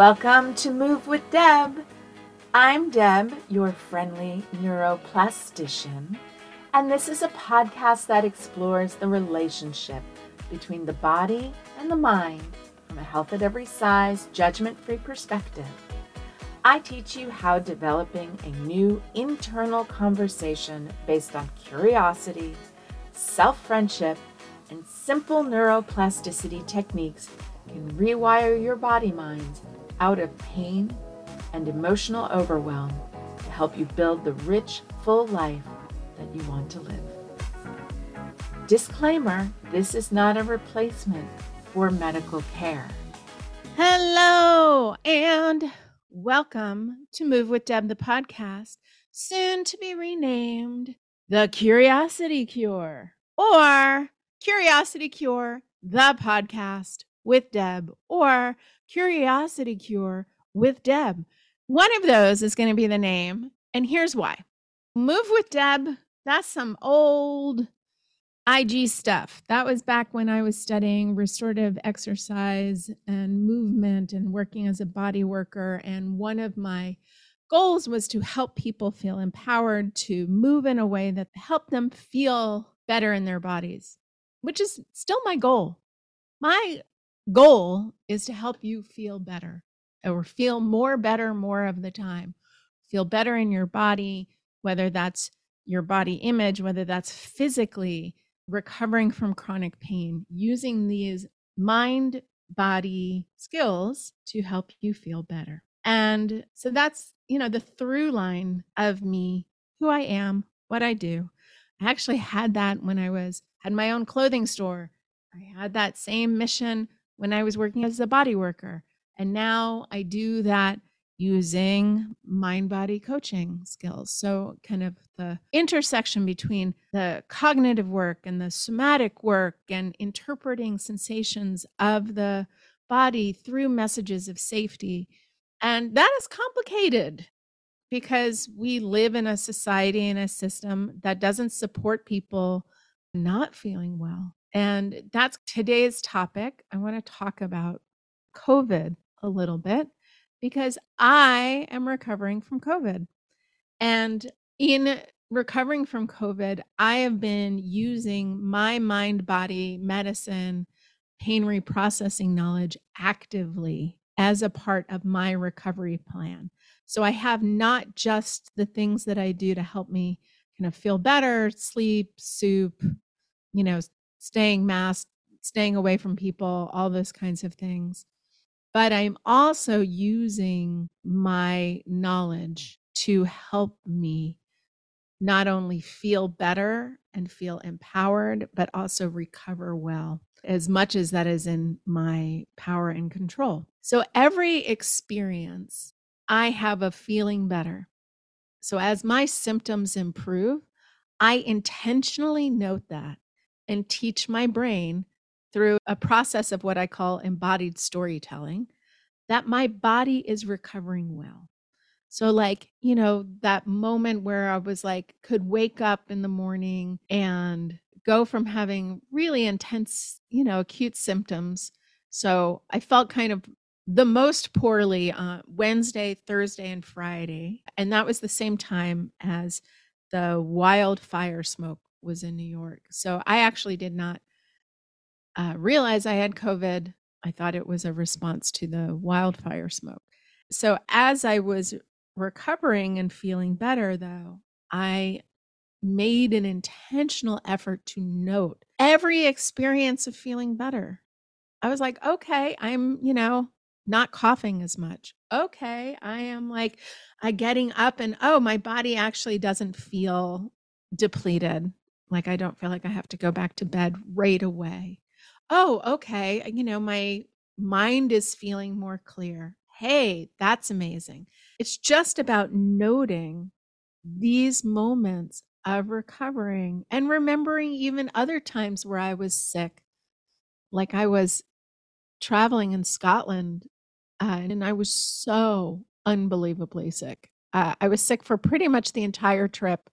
Welcome to Move with Deb. I'm Deb, your friendly neuroplastician, and this is a podcast that explores the relationship between the body and the mind from a health at every size, judgment free perspective. I teach you how developing a new internal conversation based on curiosity, self friendship, and simple neuroplasticity techniques can rewire your body mind out of pain and emotional overwhelm to help you build the rich, full life that you want to live. Disclaimer this is not a replacement for medical care. Hello, and welcome to Move with Deb, the podcast, soon to be renamed The Curiosity Cure or Curiosity Cure, the podcast with Deb, or Curiosity Cure with Deb. One of those is going to be the name. And here's why Move with Deb, that's some old IG stuff. That was back when I was studying restorative exercise and movement and working as a body worker. And one of my goals was to help people feel empowered to move in a way that helped them feel better in their bodies, which is still my goal. My goal is to help you feel better or feel more better more of the time. Feel better in your body, whether that's your body image, whether that's physically recovering from chronic pain, using these mind body skills to help you feel better. And so that's, you know, the through line of me, who I am, what I do. I actually had that when I was had my own clothing store. I had that same mission when I was working as a body worker. And now I do that using mind body coaching skills. So, kind of the intersection between the cognitive work and the somatic work and interpreting sensations of the body through messages of safety. And that is complicated because we live in a society and a system that doesn't support people not feeling well. And that's today's topic. I want to talk about COVID a little bit because I am recovering from COVID. And in recovering from COVID, I have been using my mind body medicine, pain reprocessing knowledge actively as a part of my recovery plan. So I have not just the things that I do to help me kind of feel better, sleep, soup, you know, staying masked, staying away from people, all those kinds of things. But I'm also using my knowledge to help me not only feel better and feel empowered, but also recover well, as much as that is in my power and control. So every experience, I have a feeling better. So as my symptoms improve, I intentionally note that and teach my brain through a process of what I call embodied storytelling that my body is recovering well. So, like, you know, that moment where I was like, could wake up in the morning and go from having really intense, you know, acute symptoms. So I felt kind of the most poorly uh, Wednesday, Thursday, and Friday. And that was the same time as the wildfire smoke was in New York. So I actually did not uh, realize I had COVID. I thought it was a response to the wildfire smoke. So as I was recovering and feeling better, though, I made an intentional effort to note every experience of feeling better. I was like, okay, I'm, you know, not coughing as much. Okay, I am like, I getting up and oh, my body actually doesn't feel depleted. Like I don't feel like I have to go back to bed right away. Oh, okay. You know, my mind is feeling more clear. Hey, that's amazing. It's just about noting these moments of recovering and remembering even other times where I was sick. Like I was traveling in Scotland uh, and I was so unbelievably sick. Uh, I was sick for pretty much the entire trip.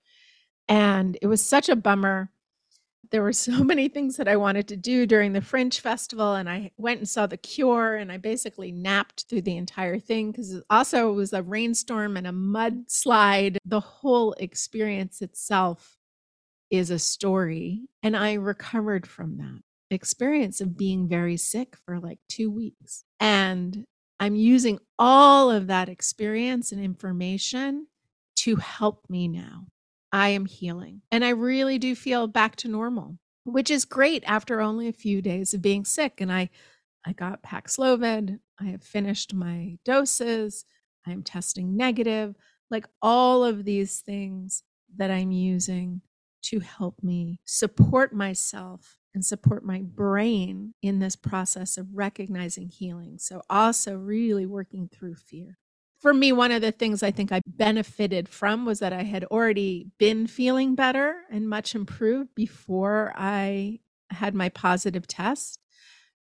And it was such a bummer. there were so many things that I wanted to do during the Fringe Festival, and I went and saw The Cure, and I basically napped through the entire thing because also it was a rainstorm and a mudslide. The whole experience itself is a story, and I recovered from that experience of being very sick for like two weeks. And I'm using all of that experience and information to help me now. I am healing. And I really do feel back to normal, which is great after only a few days of being sick. And I, I got Paxlovid. I have finished my doses. I'm testing negative. Like all of these things that I'm using to help me support myself and support my brain in this process of recognizing healing. So, also really working through fear for me, one of the things I think I benefited from was that I had already been feeling better and much improved before I had my positive test.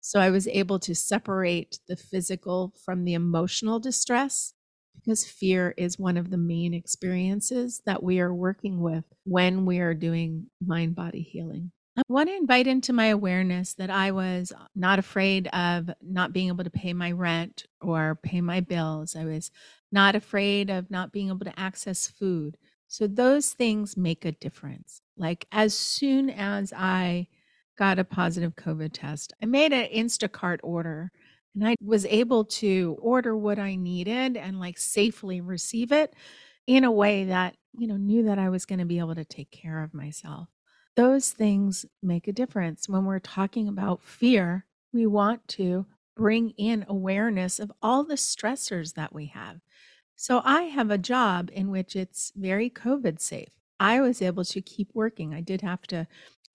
So I was able to separate the physical from the emotional distress because fear is one of the main experiences that we are working with when we are doing mind body healing. I want to invite into my awareness that I was uh, not afraid of not being able to pay my rent or pay my bills. I was not afraid of not being able to access food. So those things make a difference. Like as soon as I got a positive COVID test, I made an Instacart order and I was able to order what I needed and like safely receive it in a way that, you know, knew that I was going to be able to take care of myself those things make a difference. When we're talking about fear, we want to bring in awareness of all the stressors that we have. So I have a job in which it's very COVID safe. I was able to keep working. I did have to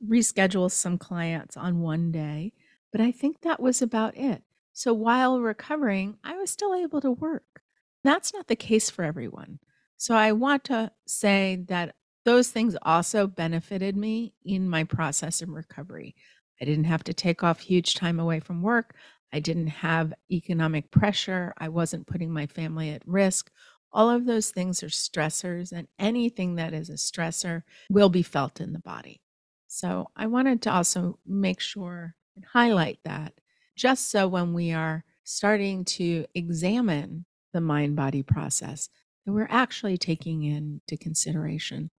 reschedule some clients on one day, but I think that was about it. So while recovering, I was still able to work. That's not the case for everyone. So I want to say that those things also benefited me in my process of recovery. I didn't have to take off huge time away from work. I didn't have economic pressure. I wasn't putting my family at risk. All of those things are stressors, and anything that is a stressor will be felt in the body. So, I wanted to also make sure and highlight that just so when we are starting to examine the mind body process, that we're actually taking into consideration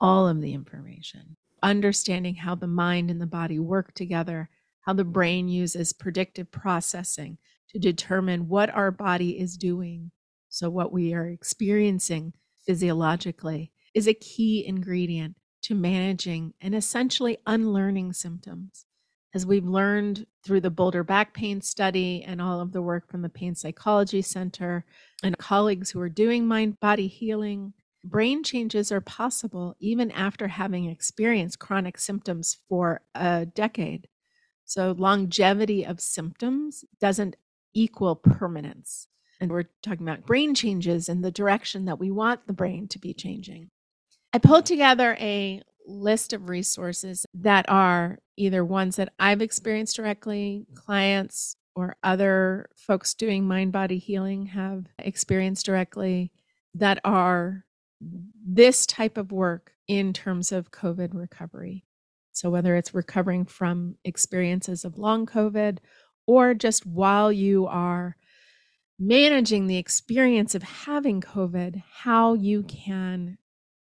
all of the information, understanding how the mind and the body work together, how the brain uses predictive processing to determine what our body is doing. So, what we are experiencing physiologically is a key ingredient to managing and essentially unlearning symptoms. As we've learned through the Boulder Back Pain Study and all of the work from the Pain Psychology Center and colleagues who are doing mind body healing, brain changes are possible even after having experienced chronic symptoms for a decade. So, longevity of symptoms doesn't equal permanence. And we're talking about brain changes in the direction that we want the brain to be changing. I pulled together a list of resources that are either ones that I've experienced directly, clients or other folks doing mind body healing have experienced directly that are this type of work in terms of COVID recovery. So, whether it's recovering from experiences of long COVID or just while you are managing the experience of having COVID, how you can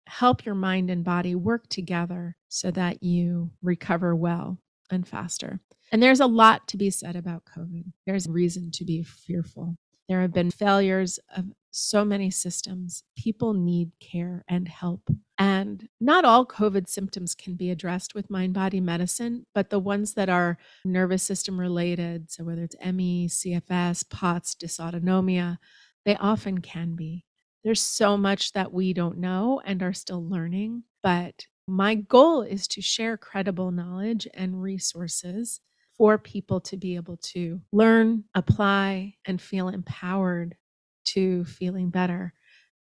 help your mind and body work together so that you recover well and faster. And there's a lot to be said about COVID. There's reason to be fearful. There have been failures of so many systems. People need care and help. And not all COVID symptoms can be addressed with mind body medicine, but the ones that are nervous system related, so whether it's ME, CFS, POTS, dysautonomia, they often can be. There's so much that we don't know and are still learning, but my goal is to share credible knowledge and resources for people to be able to learn, apply, and feel empowered to feeling better.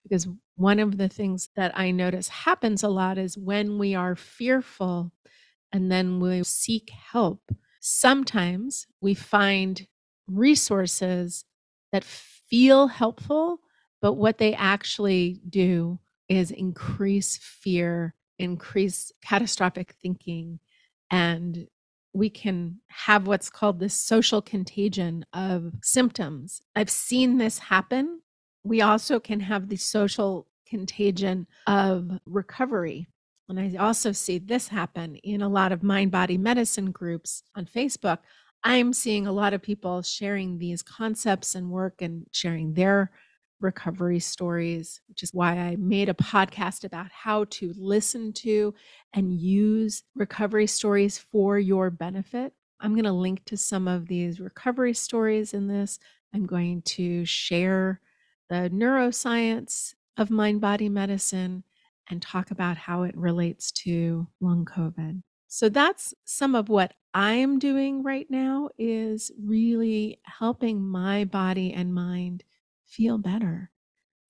Because one of the things that I notice happens a lot is when we are fearful and then we seek help, sometimes we find resources that feel helpful, but what they actually do is increase fear, increase catastrophic thinking, and we can have what's called this social contagion of symptoms. I've seen this happen. We also can have the social contagion of recovery. And I also see this happen in a lot of mind body medicine groups on Facebook. I'm seeing a lot of people sharing these concepts and work and sharing their recovery stories, which is why I made a podcast about how to listen to and use recovery stories for your benefit. I'm going to link to some of these recovery stories in this. I'm going to share the neuroscience of mind body medicine and talk about how it relates to long covid. So that's some of what I'm doing right now is really helping my body and mind feel better.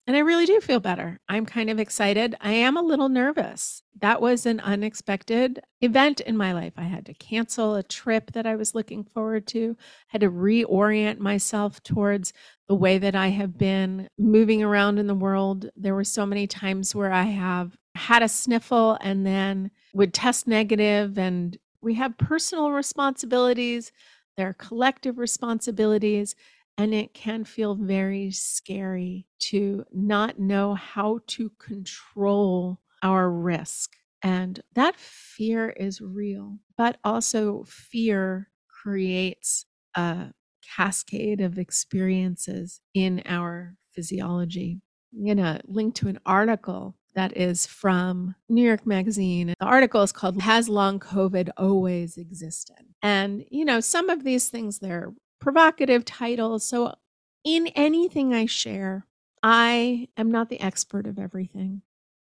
And I really do feel better. I'm kind of excited. I am a little nervous. That was an unexpected event in my life. I had to cancel a trip that I was looking forward to, had to reorient myself towards the way that I have been moving around in the world. There were so many times where I have had a sniffle and then would test negative and we have personal responsibilities, there are collective responsibilities and it can feel very scary to not know how to control our risk. And that fear is real, but also fear creates a cascade of experiences in our physiology. I'm going to link to an article that is from New York Magazine. The article is called Has Long COVID Always Existed? And, you know, some of these things, they're provocative titles. So, in anything I share, I am not the expert of everything.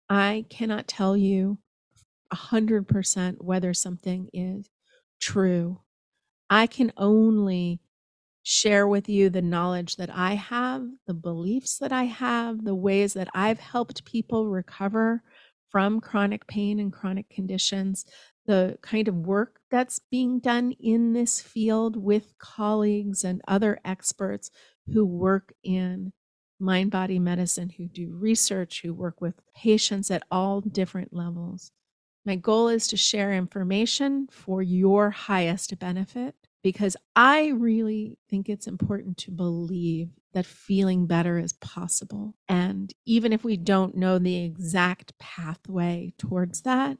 I cannot tell you 100% whether something is true. I can only share with you the knowledge that I have, the beliefs that I have, the ways that I've helped people recover from chronic pain and chronic conditions, the kind of work that's being done in this field with colleagues and other experts who work in mind body medicine, who do research, who work with patients at all different levels. My goal is to share information for your highest benefit because I really think it's important to believe that feeling better is possible. And even if we don't know the exact pathway towards that,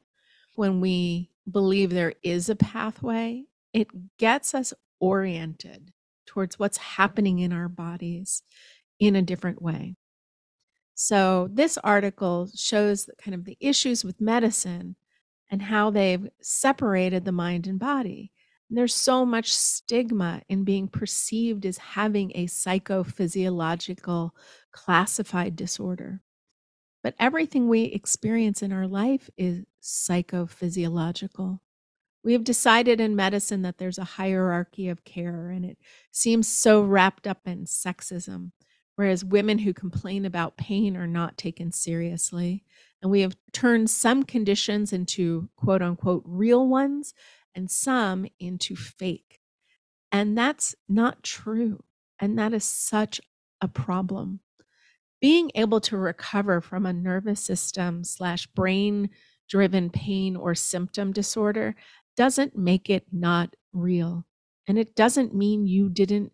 when we believe there is a pathway, it gets us oriented towards what's happening in our bodies in a different way. So, this article shows kind of the issues with medicine and how they've separated the mind and body. There's so much stigma in being perceived as having a psychophysiological classified disorder. But everything we experience in our life is psychophysiological. We have decided in medicine that there's a hierarchy of care, and it seems so wrapped up in sexism, whereas women who complain about pain are not taken seriously. And we have turned some conditions into quote unquote real ones and some into fake. And that's not true. And that is such a problem being able to recover from a nervous system slash brain driven pain or symptom disorder doesn't make it not real. And it doesn't mean you didn't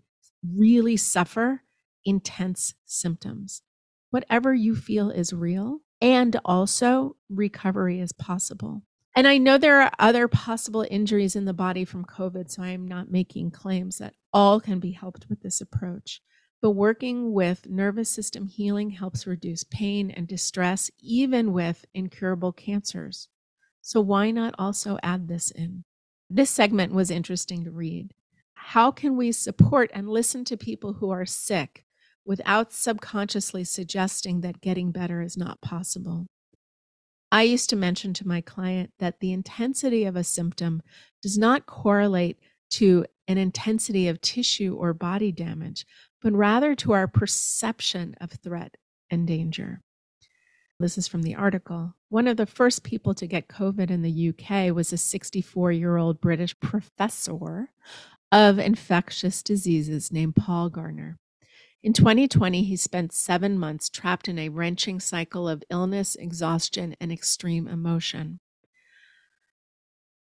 really suffer intense symptoms. Whatever you feel is real, and also recovery is possible. And I know there are other possible injuries in the body from COVID, so I am not making claims that all can be helped with this approach. But working with nervous system healing helps reduce pain and distress, even with incurable cancers. So, why not also add this in? This segment was interesting to read. How can we support and listen to people who are sick without subconsciously suggesting that getting better is not possible? I used to mention to my client that the intensity of a symptom does not correlate to an intensity of tissue or body damage, but rather to our perception of threat and danger. This is from the article. One of the first people to get COVID in the UK was a 64 year old British professor of infectious diseases named Paul Garner. In 2020, he spent seven months trapped in a wrenching cycle of illness, exhaustion, and extreme emotion.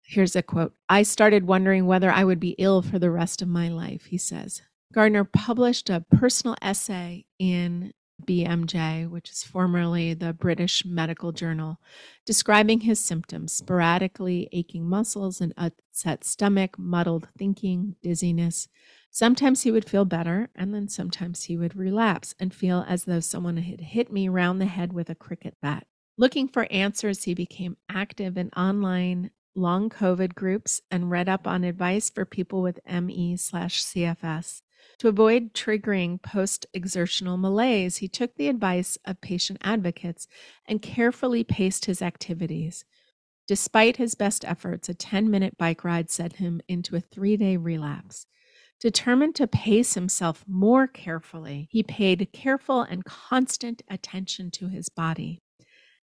Here's a quote I started wondering whether I would be ill for the rest of my life, he says. Gardner published a personal essay in BMJ, which is formerly the British Medical Journal, describing his symptoms sporadically aching muscles, an upset stomach, muddled thinking, dizziness. Sometimes he would feel better, and then sometimes he would relapse and feel as though someone had hit me round the head with a cricket bat. Looking for answers, he became active in online long COVID groups and read up on advice for people with ME slash CFS. To avoid triggering post exertional malaise, he took the advice of patient advocates and carefully paced his activities. Despite his best efforts, a 10 minute bike ride sent him into a three day relapse. Determined to pace himself more carefully, he paid careful and constant attention to his body.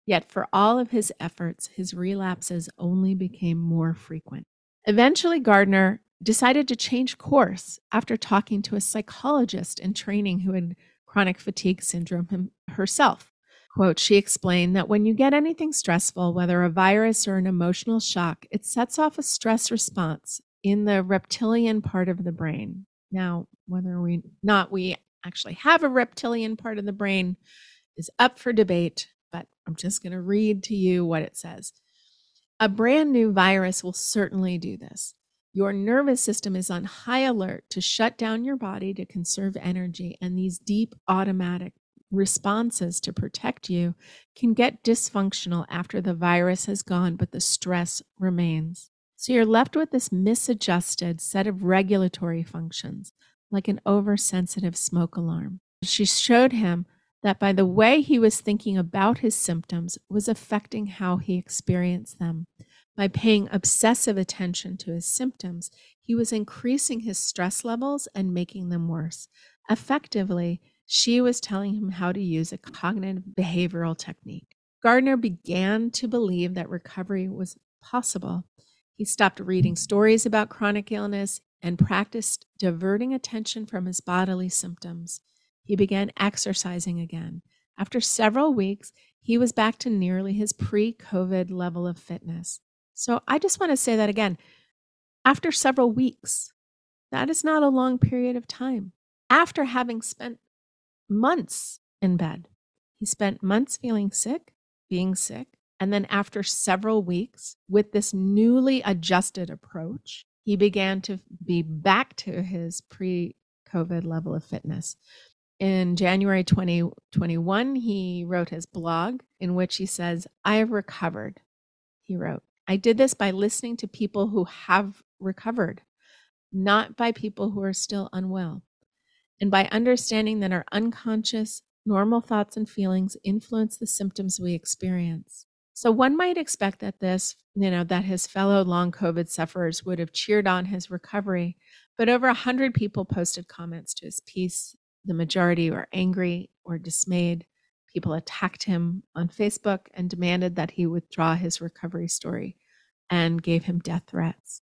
Yet, for all of his efforts, his relapses only became more frequent. Eventually, Gardner decided to change course after talking to a psychologist in training who had chronic fatigue syndrome herself. Quote, she explained that when you get anything stressful, whether a virus or an emotional shock, it sets off a stress response in the reptilian part of the brain. Now, whether we not we actually have a reptilian part of the brain is up for debate, but I'm just going to read to you what it says. A brand new virus will certainly do this. Your nervous system is on high alert to shut down your body to conserve energy, and these deep automatic responses to protect you can get dysfunctional after the virus has gone, but the stress remains. So you're left with this misadjusted set of regulatory functions, like an oversensitive smoke alarm. She showed him that by the way he was thinking about his symptoms was affecting how he experienced them. By paying obsessive attention to his symptoms, he was increasing his stress levels and making them worse. Effectively, she was telling him how to use a cognitive behavioral technique. Gardner began to believe that recovery was possible. He stopped reading stories about chronic illness and practiced diverting attention from his bodily symptoms. He began exercising again. After several weeks, he was back to nearly his pre COVID level of fitness. So I just want to say that again. After several weeks, that is not a long period of time. After having spent months in bed, he spent months feeling sick, being sick. And then after several weeks, with this newly adjusted approach, he began to be back to his pre COVID level of fitness. In January 2021, he wrote his blog in which he says, I have recovered. He wrote, I did this by listening to people who have recovered, not by people who are still unwell, and by understanding that our unconscious, normal thoughts and feelings influence the symptoms we experience. So one might expect that this, you know, that his fellow long COVID sufferers would have cheered on his recovery, but over a hundred people posted comments to his piece. The majority were angry or dismayed. People attacked him on Facebook and demanded that he withdraw his recovery story and gave him death threats.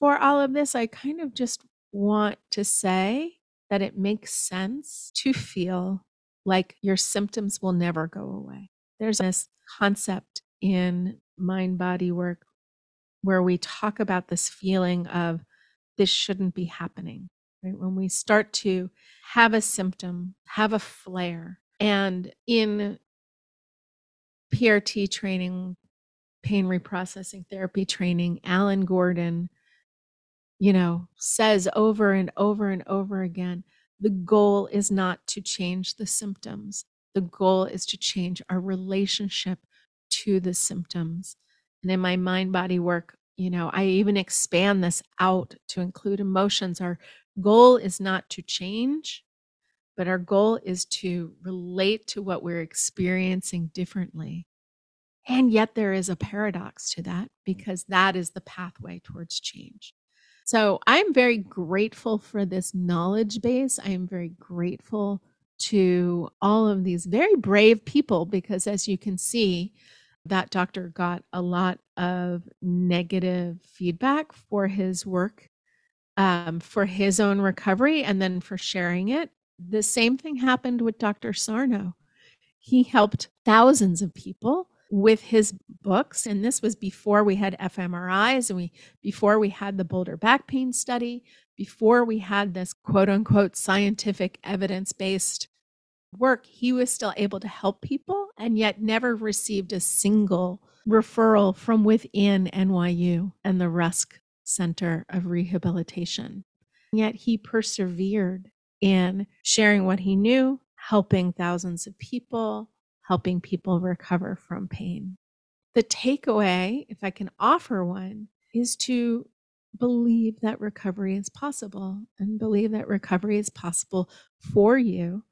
For all of this, I kind of just want to say that it makes sense to feel like your symptoms will never go away. There's this concept in mind body work where we talk about this feeling of this shouldn't be happening. Right? When we start to have a symptom, have a flare, and in PRT training, pain reprocessing therapy training, Alan Gordon, you know, says over and over and over again the goal is not to change the symptoms. The goal is to change our relationship to the symptoms. And in my mind body work, you know, I even expand this out to include emotions. Our goal is not to change, but our goal is to relate to what we're experiencing differently. And yet, there is a paradox to that because that is the pathway towards change. So, I'm very grateful for this knowledge base. I am very grateful to all of these very brave people because, as you can see, that doctor got a lot of negative feedback for his work, um, for his own recovery, and then for sharing it. The same thing happened with Dr. Sarno. He helped thousands of people with his books and this was before we had fMRIs and we before we had the Boulder back pain study, before we had this quote unquote scientific evidence-based work, he was still able to help people and yet never received a single referral from within NYU and the Rusk Center of Rehabilitation. Yet he persevered in sharing what he knew, helping thousands of people, helping people recover from pain. The takeaway, if I can offer one, is to believe that recovery is possible and believe that recovery is possible for you,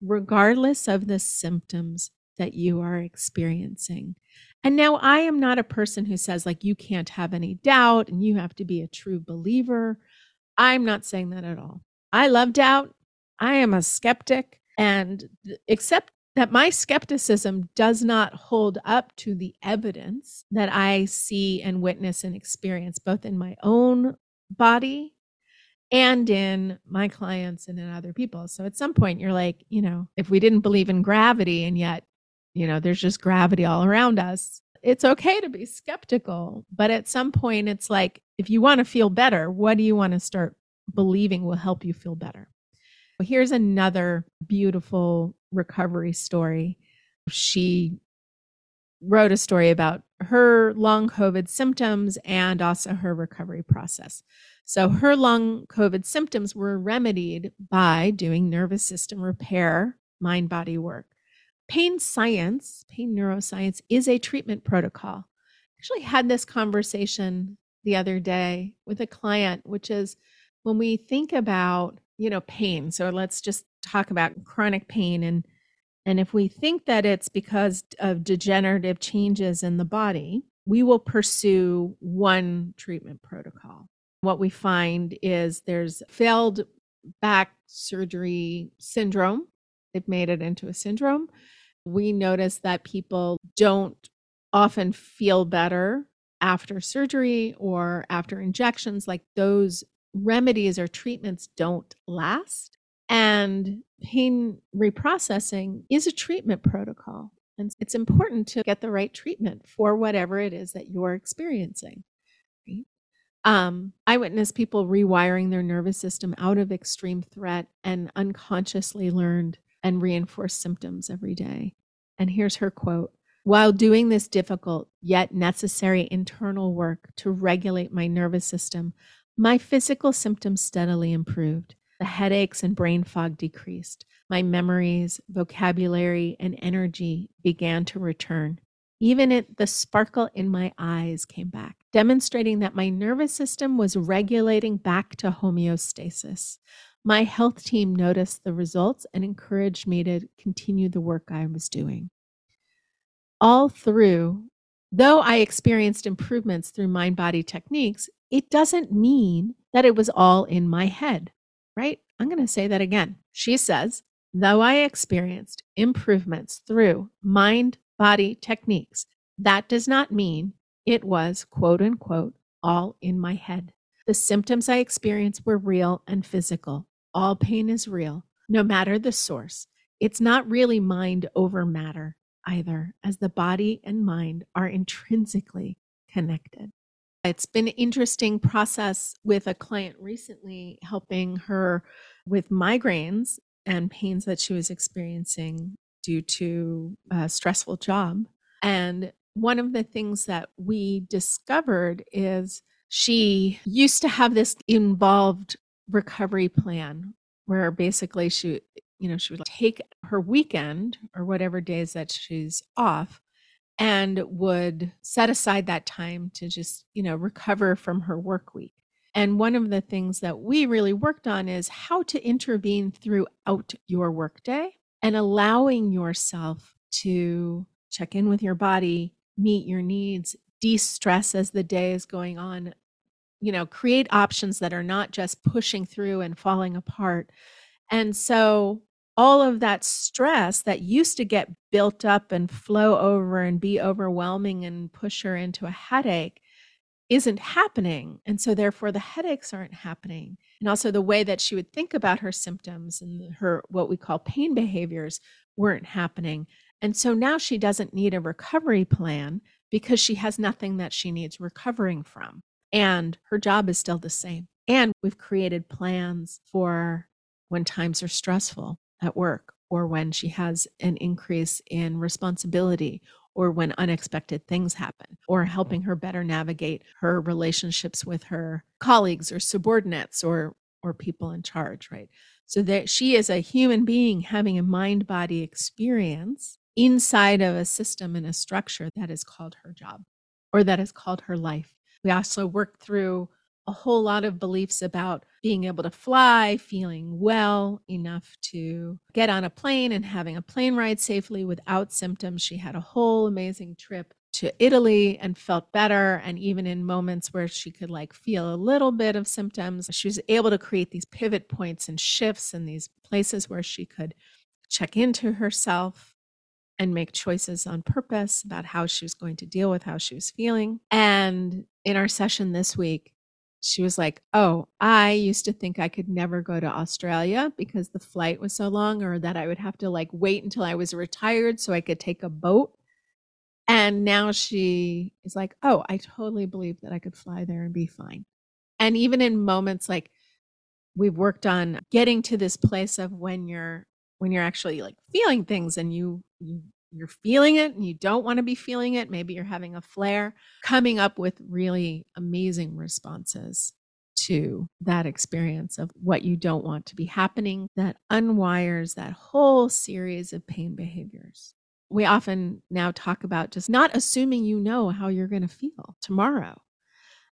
regardless of the symptoms that you are experiencing. And now I am not a person who says, like, you can't have any doubt and you have to be a true believer. I'm not saying that at all. I love doubt. I am a skeptic. And except that my skepticism does not hold up to the evidence that I see and witness and experience, both in my own body and in my clients and in other people. So at some point, you're like, you know, if we didn't believe in gravity and yet, you know, there's just gravity all around us, it's okay to be skeptical. But at some point, it's like, if you want to feel better, what do you want to start believing will help you feel better? Here's another beautiful recovery story. She wrote a story about her long COVID symptoms and also her recovery process. So, her long COVID symptoms were remedied by doing nervous system repair, mind body work. Pain science, pain neuroscience is a treatment protocol. I actually had this conversation the other day with a client, which is when we think about you know pain so let's just talk about chronic pain and and if we think that it's because of degenerative changes in the body we will pursue one treatment protocol. What we find is there's failed back surgery syndrome. They've made it into a syndrome. We notice that people don't often feel better after surgery or after injections like those remedies or treatments don't last. And pain reprocessing is a treatment protocol. And it's important to get the right treatment for whatever it is that you're experiencing. Right? Um, I witness people rewiring their nervous system out of extreme threat and unconsciously learned and reinforced symptoms every day. And here's her quote While doing this difficult yet necessary internal work to regulate my nervous system, my physical symptoms steadily improved. The headaches and brain fog decreased. My memories, vocabulary, and energy began to return. Even it, the sparkle in my eyes came back, demonstrating that my nervous system was regulating back to homeostasis. My health team noticed the results and encouraged me to continue the work I was doing. All through, though I experienced improvements through mind body techniques, it doesn't mean that it was all in my head, right? I'm going to say that again. She says, though I experienced improvements through mind body techniques, that does not mean it was quote unquote all in my head. The symptoms I experienced were real and physical. All pain is real, no matter the source. It's not really mind over matter either, as the body and mind are intrinsically connected. It's been an interesting process with a client recently, helping her with migraines and pains that she was experiencing due to a stressful job. And one of the things that we discovered is she used to have this involved recovery plan where basically she you know she would take her weekend or whatever days that she's off and would set aside that time to just, you know, recover from her work week. And one of the things that we really worked on is how to intervene throughout your workday and allowing yourself to check in with your body, meet your needs, de stress as the day is going on, you know, create options that are not just pushing through and falling apart. And so all of that stress that used to get built up and flow over and be overwhelming and push her into a headache isn't happening. And so, therefore, the headaches aren't happening. And also, the way that she would think about her symptoms and her what we call pain behaviors weren't happening. And so now she doesn't need a recovery plan because she has nothing that she needs recovering from. And her job is still the same. And we've created plans for when times are stressful at work or when she has an increase in responsibility or when unexpected things happen, or helping her better navigate her relationships with her colleagues or subordinates or or people in charge, right? So that she is a human being having a mind body experience inside of a system and a structure that is called her job or that is called her life. We also work through a whole lot of beliefs about being able to fly, feeling well enough to get on a plane and having a plane ride safely without symptoms. She had a whole amazing trip to Italy and felt better. And even in moments where she could like feel a little bit of symptoms, she was able to create these pivot points and shifts and these places where she could check into herself and make choices on purpose about how she was going to deal with how she was feeling. And in our session this week, she was like, Oh, I used to think I could never go to Australia because the flight was so long, or that I would have to like wait until I was retired so I could take a boat. And now she is like, Oh, I totally believe that I could fly there and be fine. And even in moments like we've worked on getting to this place of when you're when you're actually like feeling things and you you you're feeling it and you don't want to be feeling it, maybe you're having a flare, coming up with really amazing responses to that experience of what you don't want to be happening that unwires that whole series of pain behaviors. We often now talk about just not assuming you know how you're going to feel tomorrow.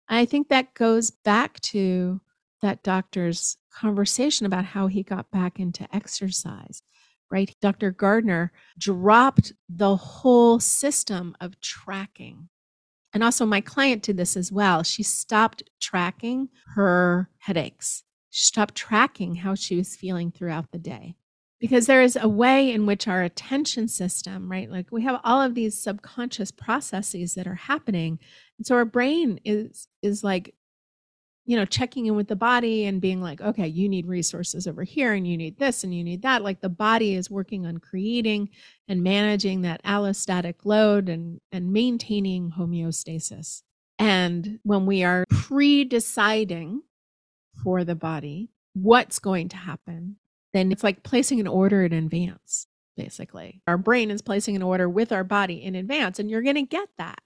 I think that goes back to that doctor's conversation about how he got back into exercise right? Dr. Gardner dropped the whole system of tracking. And also, my client did this as well. She stopped tracking her headaches, she stopped tracking how she was feeling throughout the day. Because there is a way in which our attention system, right? Like we have all of these subconscious processes that are happening. And so our brain is is like you know, checking in with the body and being like, okay, you need resources over here and you need this and you need that. Like the body is working on creating and managing that allostatic load and, and maintaining homeostasis. And when we are pre deciding for the body what's going to happen, then it's like placing an order in advance, basically. Our brain is placing an order with our body in advance, and you're going to get that.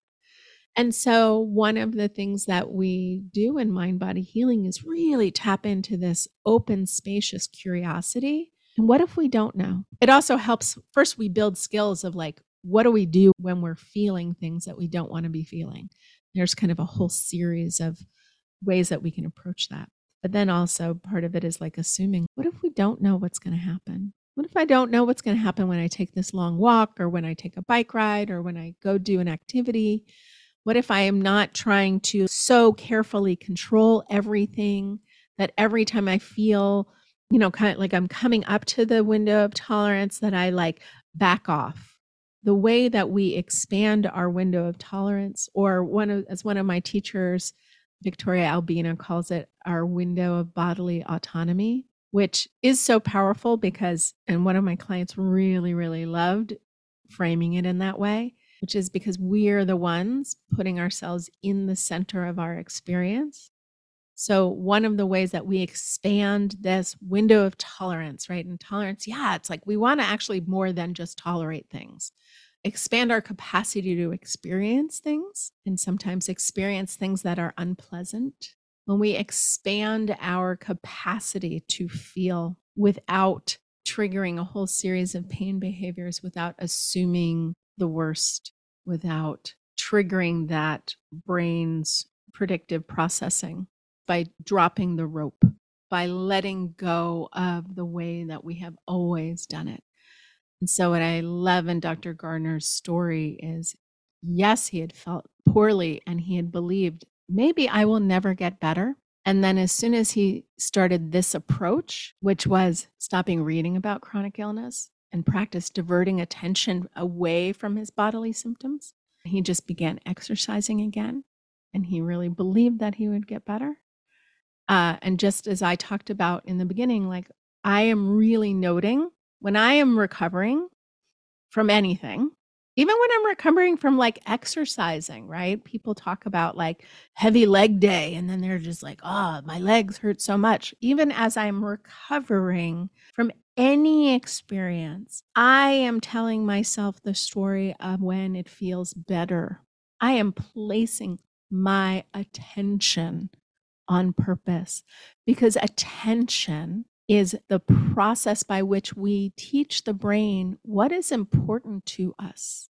And so, one of the things that we do in mind body healing is really tap into this open, spacious curiosity. And what if we don't know? It also helps. First, we build skills of like, what do we do when we're feeling things that we don't want to be feeling? There's kind of a whole series of ways that we can approach that. But then also, part of it is like assuming, what if we don't know what's going to happen? What if I don't know what's going to happen when I take this long walk or when I take a bike ride or when I go do an activity? What if I am not trying to so carefully control everything that every time I feel, you know, kind of like I'm coming up to the window of tolerance, that I like back off? The way that we expand our window of tolerance, or one of, as one of my teachers, Victoria Albina, calls it our window of bodily autonomy, which is so powerful because, and one of my clients really, really loved framing it in that way which is because we're the ones putting ourselves in the center of our experience. So, one of the ways that we expand this window of tolerance, right? And tolerance, yeah, it's like we want to actually more than just tolerate things, expand our capacity to experience things and sometimes experience things that are unpleasant. When we expand our capacity to feel without triggering a whole series of pain behaviors, without assuming the worst, without triggering that brain's predictive processing by dropping the rope, by letting go of the way that we have always done it. And so, what I love in Dr. Gardner's story is yes, he had felt poorly and he had believed maybe I will never get better. And then, as soon as he started this approach, which was stopping reading about chronic illness, and practice diverting attention away from his bodily symptoms. He just began exercising again, and he really believed that he would get better. Uh, and just as I talked about in the beginning, like I am really noting when I am recovering from anything. Even when I'm recovering from like exercising, right? People talk about like heavy leg day, and then they're just like, oh, my legs hurt so much. Even as I'm recovering from any experience, I am telling myself the story of when it feels better. I am placing my attention on purpose because attention is the process by which we teach the brain what is important to us.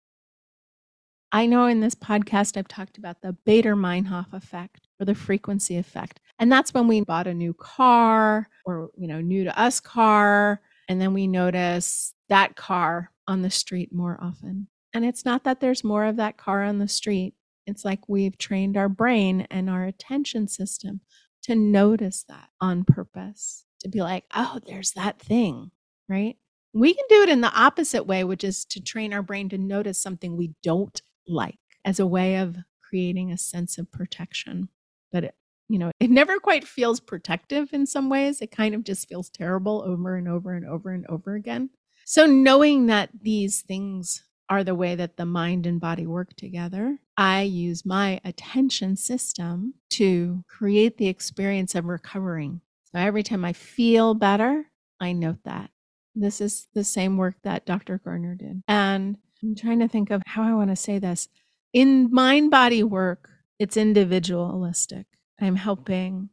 I know in this podcast I've talked about the Baader Meinhof effect or the frequency effect. And that's when we bought a new car or, you know, new to us car. And then we notice that car on the street more often. And it's not that there's more of that car on the street. It's like we've trained our brain and our attention system to notice that on purpose, to be like, oh, there's that thing, right? We can do it in the opposite way, which is to train our brain to notice something we don't like as a way of creating a sense of protection. But it, you know, it never quite feels protective in some ways. It kind of just feels terrible over and over and over and over again. So knowing that these things are the way that the mind and body work together. I use my attention system to create the experience of recovering. So every time I feel better, I note that. This is the same work that Dr. Garner did. And I'm trying to think of how I want to say this. In mind body work, it's individualistic. I'm helping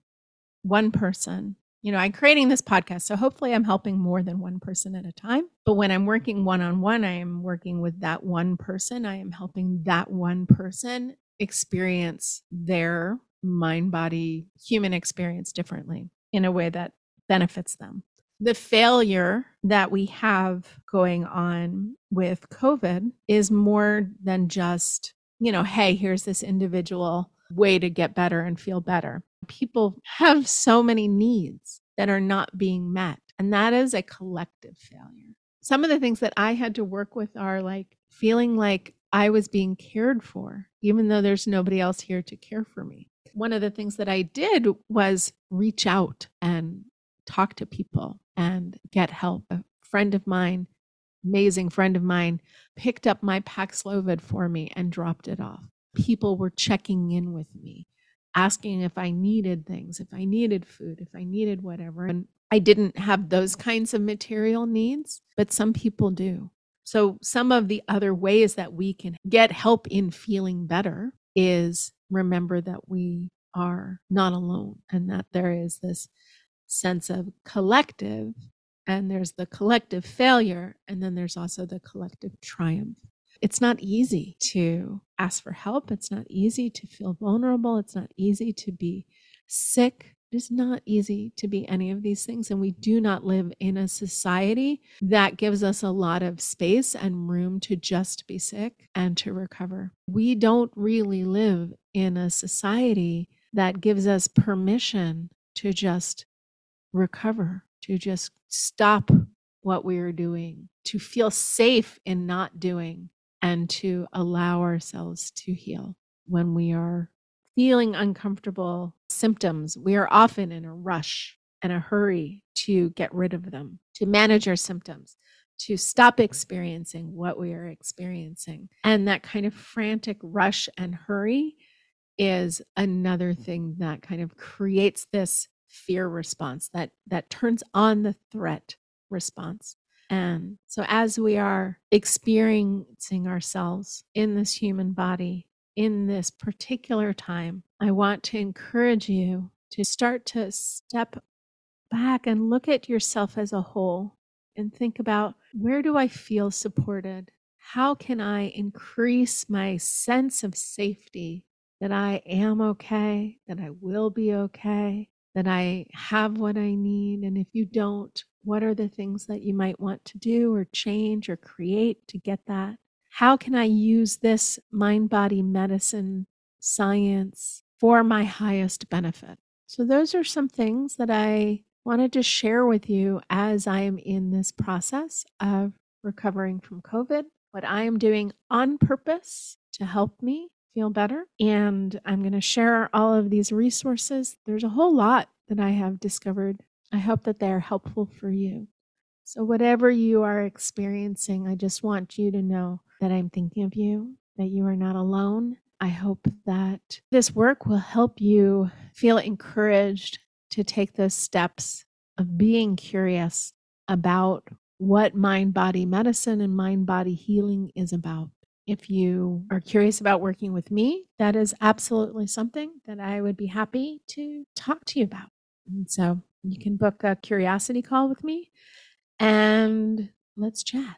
one person you know, I'm creating this podcast. So hopefully I'm helping more than one person at a time. But when I'm working one on one, I am working with that one person. I am helping that one person experience their mind, body, human experience differently in a way that benefits them. The failure that we have going on with COVID is more than just, you know, hey, here's this individual way to get better and feel better people have so many needs that are not being met. And that is a collective failure. Some of the things that I had to work with are like feeling like I was being cared for, even though there's nobody else here to care for me. One of the things that I did was reach out and talk to people and get help. A friend of mine, amazing friend of mine, picked up my Paxlovid for me and dropped it off. People were checking in with me asking if I needed things, if I needed food, if I needed whatever. And I didn't have those kinds of material needs, but some people do. So, some of the other ways that we can get help in feeling better is remember that we are not alone and that there is this sense of collective, mm. and there's the collective failure, and then there's also the collective triumph. It's not easy to ask for help. It's not easy to feel vulnerable. It's not easy to be sick. It is not easy to be any of these things. And we do not live in a society that gives us a lot of space and room to just be sick and to recover. We don't really live in a society that gives us permission to just recover, to just stop what we are doing, to feel safe in not doing, and to allow ourselves to heal. When we are feeling uncomfortable symptoms, we are often in a rush and a hurry to get rid of them, to manage our symptoms, to stop experiencing what we are experiencing. And that kind of frantic rush and hurry is another thing that kind of creates this fear response that that turns on the threat response and so, as we are experiencing ourselves in this human body in this particular time, I want to encourage you to start to step back and look at yourself as a whole and think about where do I feel supported? How can I increase my sense of safety that I am okay, that I will be okay, that I have what I need? And if you don't, what are the things that you might want to do or change or create to get that? How can I use this mind body medicine science for my highest benefit? So, those are some things that I wanted to share with you as I am in this process of recovering from COVID, what I am doing on purpose to help me feel better. And I'm going to share all of these resources. There's a whole lot that I have discovered I hope that they are helpful for you. So, whatever you are experiencing, I just want you to know that I'm thinking of you, that you are not alone. I hope that this work will help you feel encouraged to take those steps of being curious about what mind body medicine and mind body healing is about. If you are curious about working with me, that is absolutely something that I would be happy to talk to you about. And so you can book a curiosity call with me and let's chat.